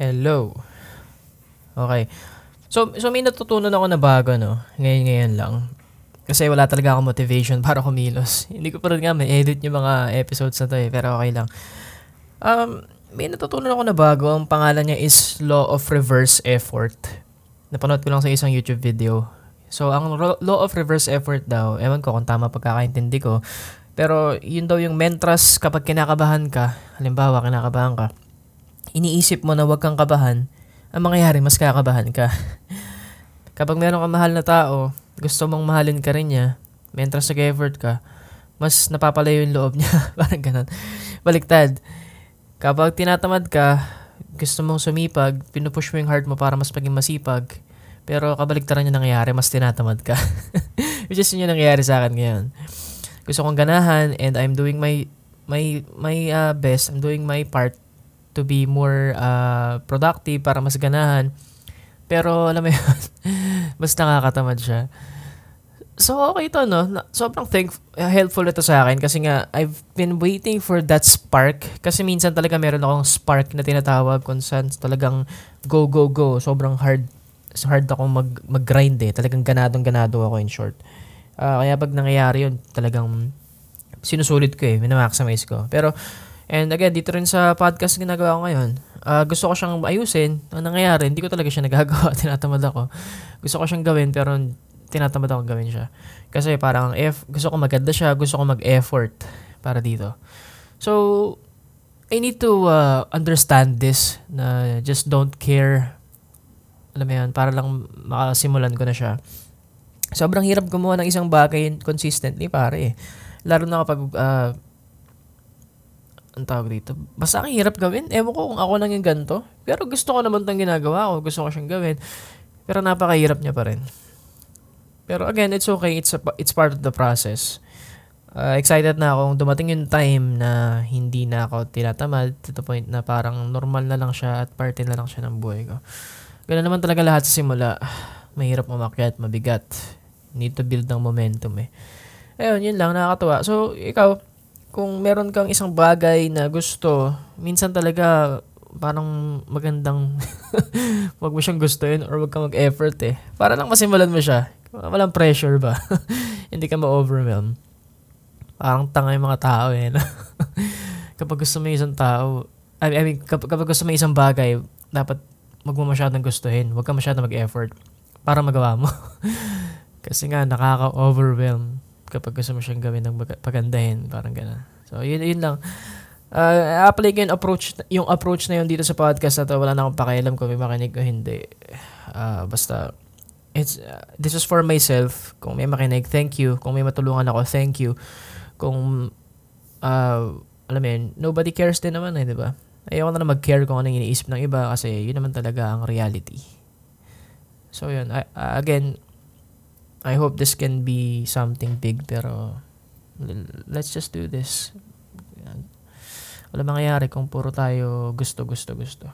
Hello. Okay. So, so may natutunan ako na bago, no? Ngayon-ngayon lang. Kasi wala talaga akong motivation para kumilos. Hindi ko pa rin nga may-edit yung mga episodes na to eh, pero okay lang. Um, may natutunan ako na bago. Ang pangalan niya is Law of Reverse Effort. Napanood ko lang sa isang YouTube video. So, ang Law of Reverse Effort daw, ewan ko kung tama pagkakaintindi ko, pero yun daw yung mentras kapag kinakabahan ka, halimbawa kinakabahan ka, iniisip mo na huwag kang kabahan, ang mangyayari mas kakabahan ka. kapag meron kang mahal na tao, gusto mong mahalin ka rin niya, mentras nag-effort ka, mas napapalayo yung loob niya. Parang ganun. Baliktad. Kapag tinatamad ka, gusto mong sumipag, pinupush mo yung heart mo para mas maging masipag, pero kabaligtaran yung nangyayari, mas tinatamad ka. Which is yun yung nangyayari sa akin ngayon. Gusto kong ganahan and I'm doing my my my uh, best. I'm doing my part to be more uh, productive para mas ganahan. Pero alam mo yun, mas nakakatamad siya. So okay to no. Sobrang thank helpful ito sa akin kasi nga I've been waiting for that spark kasi minsan talaga meron akong spark na tinatawag kung saan talagang go go go. Sobrang hard hard ako mag mag-grind eh. Talagang ganadong ganado ako in short. Uh, kaya pag nangyayari yun, talagang sinusulit ko eh, minamaximize ko. Pero And again, dito rin sa podcast ginagawa ko ngayon, uh, gusto ko siyang ayusin. Ang nangyayari, hindi ko talaga siya nagagawa. Tinatamad ako. Gusto ko siyang gawin, pero tinatamad ako gawin siya. Kasi parang F, gusto ko maganda siya, gusto ko mag-effort para dito. So, I need to uh, understand this na just don't care. Alam mo yan, para lang makasimulan ko na siya. Sobrang hirap gumawa ng isang bagay consistently, pare. Lalo na kapag uh, ang tawag dito. Basta ang hirap gawin. Ewan ko kung ako lang yung ganito. Pero gusto ko naman itong ginagawa ko. Gusto ko siyang gawin. Pero napakahirap niya pa rin. Pero again, it's okay. It's, a, it's part of the process. Uh, excited na ako dumating yung time na hindi na ako tinatamad to the point na parang normal na lang siya at parte na lang siya ng buhay ko. Ganun naman talaga lahat sa simula. Mahirap umakyat, mabigat. Need to build ng momentum eh. Ayun, yun lang, nakakatuwa. So, ikaw, kung meron kang isang bagay na gusto, minsan talaga parang magandang wag mo siyang gustuin or wag kang mag-effort eh. Para lang masimulan mo siya. Walang pressure ba? Hindi ka ma-overwhelm. Parang tanga yung mga tao eh. kapag gusto mo isang tao, I mean, kapag, kapag gusto mo isang bagay, dapat wag mo masyadong gustuhin. Wag ka masyadong mag-effort para magawa mo. Kasi nga, nakaka-overwhelm kapag gusto mo siyang gawin ng pagandahin, parang gano'n. So, yun, yun lang. Uh, apply ko yung approach, yung approach na yun dito sa podcast na to. Wala na akong pakialam kung may makinig o hindi. Uh, basta, it's, uh, this is for myself. Kung may makinig, thank you. Kung may matulungan ako, thank you. Kung, uh, alam mo yun, nobody cares din naman eh, di ba? Ayoko na na mag-care kung anong iniisip ng iba kasi yun naman talaga ang reality. So, yun. Uh, again, I hope this can be something big pero let's just do this. Wala mangyayari kung puro tayo gusto, gusto, gusto.